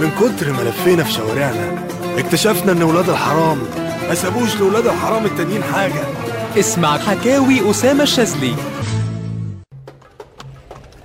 من كتر ما لفينا في شوارعنا اكتشفنا إن ولاد الحرام ما سابوش لولاد الحرام التانيين حاجة. اسمع حكاوي أسامة الشاذلي.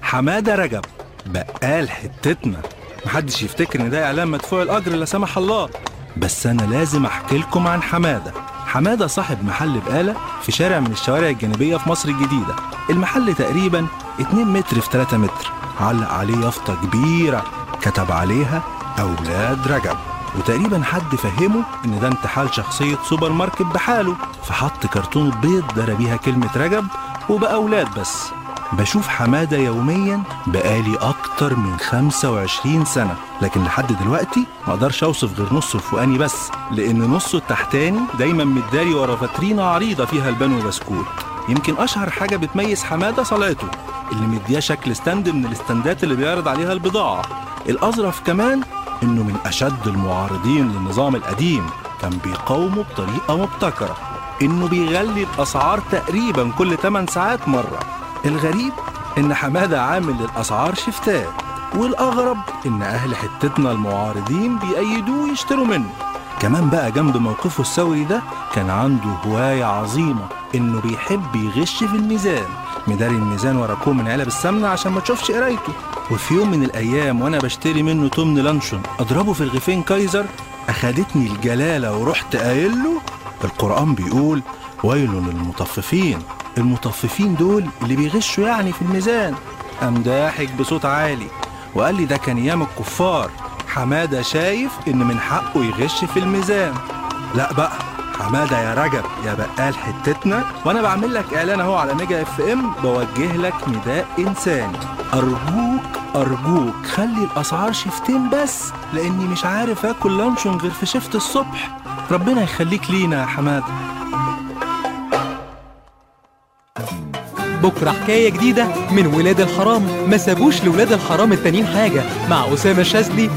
حمادة رجب بقال حتتنا. محدش يفتكر إن ده إعلان مدفوع الأجر لا سمح الله. بس أنا لازم أحكي لكم عن حمادة. حمادة صاحب محل بقالة في شارع من الشوارع الجانبية في مصر الجديدة. المحل تقريبا 2 متر في 3 متر. علق عليه يافطة كبيرة؟ كتب عليها أولاد رجب. وتقريبا حد فهمه إن ده انتحال شخصية سوبر ماركت بحاله. فحط كرتونة بيض درى بيها كلمة رجب وبقى أولاد بس. بشوف حمادة يوميا بقالي أكتر من 25 سنة. لكن لحد دلوقتي ما أقدرش أوصف غير نصه الفوقاني بس لأن نصه التحتاني دايما متداري ورا فاترينا عريضة فيها لبان وبسكوت يمكن أشهر حاجة بتميز حمادة صلاته اللي مدياه شكل ستاند من الاستندات اللي بيعرض عليها البضاعة. الأظرف كمان إنه من أشد المعارضين للنظام القديم كان بيقاومه بطريقة مبتكرة إنه بيغلي الأسعار تقريبا كل 8 ساعات مرة. الغريب إن حمادة عامل للأسعار شفتات والأغرب إن أهل حتتنا المعارضين بيأيدوه يشتروا منه. كمان بقى جنب موقفه الثوري ده كان عنده هواية عظيمة إنه بيحب يغش في الميزان. مداري الميزان ورا كوم من علب السمنة عشان ما تشوفش قرايته. وفي يوم من الأيام وأنا بشتري منه تمن لانشون أضربه في رغيفين كايزر أخدتني الجلالة ورحت قايل له القرآن بيقول ويل للمطففين. المطففين دول اللي بيغشوا يعني في الميزان. قام ضاحك بصوت عالي وقال لي ده كان أيام الكفار. حمادة شايف إن من حقه يغش في الميزان. لا بقى. حمادة يا رجب يا بقال حتتنا. وأنا بعمل لك إعلان أهو على ميجا إف إم بوجه لك نداء إنساني. أرجوك أرجوك خلي الأسعار شفتين بس لأني مش عارف آكل لانشون غير في شفت الصبح. ربنا يخليك لينا يا حمادة. بكرة حكاية جديدة من ولاد الحرام. ما سابوش لولاد الحرام التانيين حاجة. مع أسامة الشاذلي